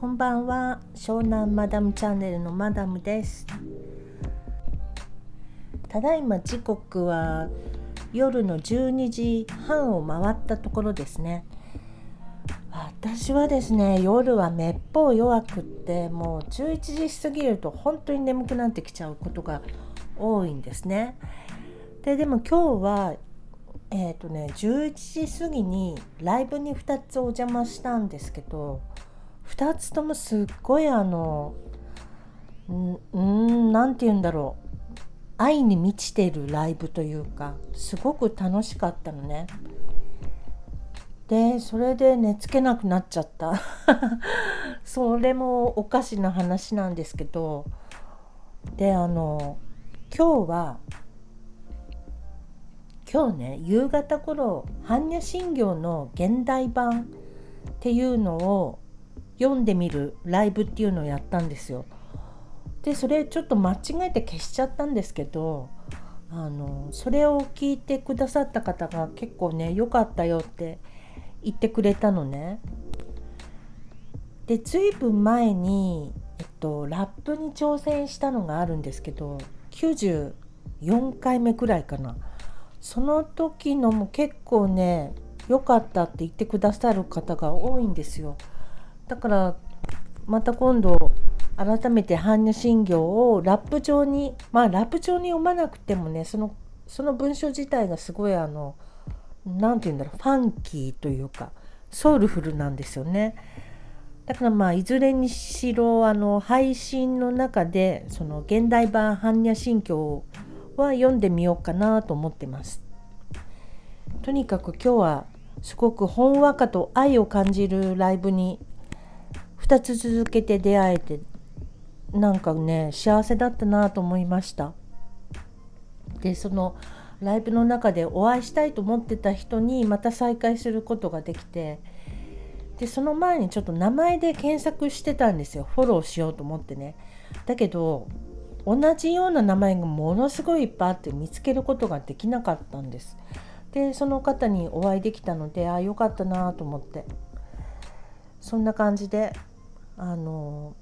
こんばんは。湘南マダムチャンネルのマダムです。ただいま時刻は夜の12時半を回ったところですね。私はですね夜はめっぽう弱くってもう11時過ぎると本当に眠くなってきちゃうことが多いんですね。ででも今日はえっ、ー、とね11時過ぎにライブに2つお邪魔したんですけど2つともすっごいあのうん何て言うんだろう愛に満ちてるライブというかすごく楽しかったのね。でそれで寝つけなくなっちゃった それもおかしな話なんですけどであの今日は今日ね夕方頃般若心経の現代版っていうのを読んでみるライブっていうのをやったんですよ。でそれちょっと間違えて消しちゃったんですけどあのそれを聞いてくださった方が結構ね良かったよって言ってくれたのね。で随分前に、えっと、ラップに挑戦したのがあるんですけど94回目くらいかなその時のも結構ね良かったって言ってくださる方が多いんですよ。だからまた今度改めて般若心経をラップ上にまあラップ上に読まなくてもねそのその文章自体がすごいあの何て言うんだろうファンキーというかソウルフルなんですよね。だからまあいずれにしろあの配信の中でその現代版般若心経は読んでみようかなと思ってます。とにかく今日はすごくほんわかと愛を感じるライブに2つ続けて出会えてなんかね幸せだったなと思いました。でそのライブの中でお会いしたいと思ってた人にまた再会することができてでその前にちょっと名前で検索してたんですよ。フォローしようと思ってね。だけど同じような名前がものすごいいっぱいあって見つけることができなかったんです。でその方にお会いできたのでああよかったなと思って。そんな感じであの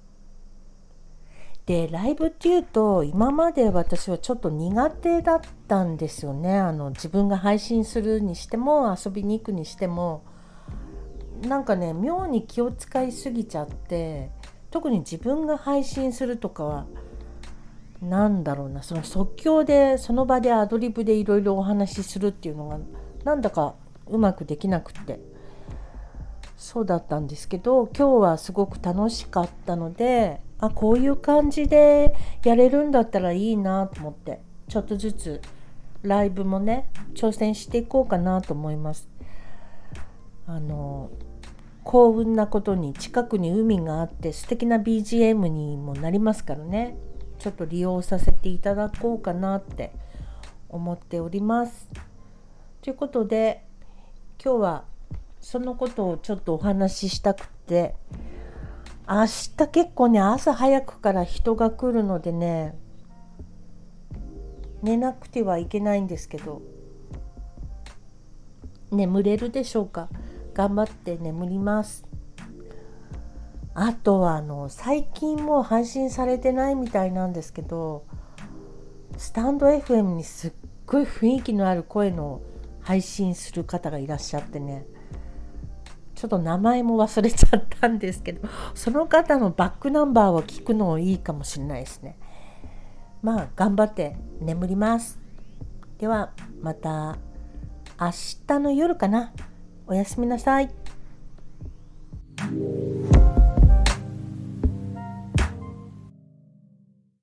でライブっていうと今まで私はちょっと苦手だったんですよね。あの自分が配信するにしても遊びに行くにしても。なんかね妙に気を使いすぎちゃって特に自分が配信するとかは何だろうなその即興でその場でアドリブでいろいろお話しするっていうのがなんだかうまくできなくって。そうだったんですけど今日はすごく楽しかったのであこういう感じでやれるんだったらいいなと思ってちょっとずつライブもね挑戦していこうかなと思います。あの幸運なことに近くに海があって素敵な BGM にもなりますからねちょっと利用させていただこうかなって思っております。ということで今日はそのことをちょっとお話ししたくて。明日結構ね朝早くから人が来るのでね寝なくてはいけないんですけど。眠れるでしょうか？頑張って眠ります。あとはあの最近もう配信されてないみたいなんですけどスタンド FM にすっごい雰囲気のある声の配信する方がいらっしゃってね。ちょっと名前も忘れちゃったんですけどその方のバックナンバーを聞くのもいいかもしれないですね。まあ頑張って眠ります。ではまた明日の夜かな。おやすみなさい。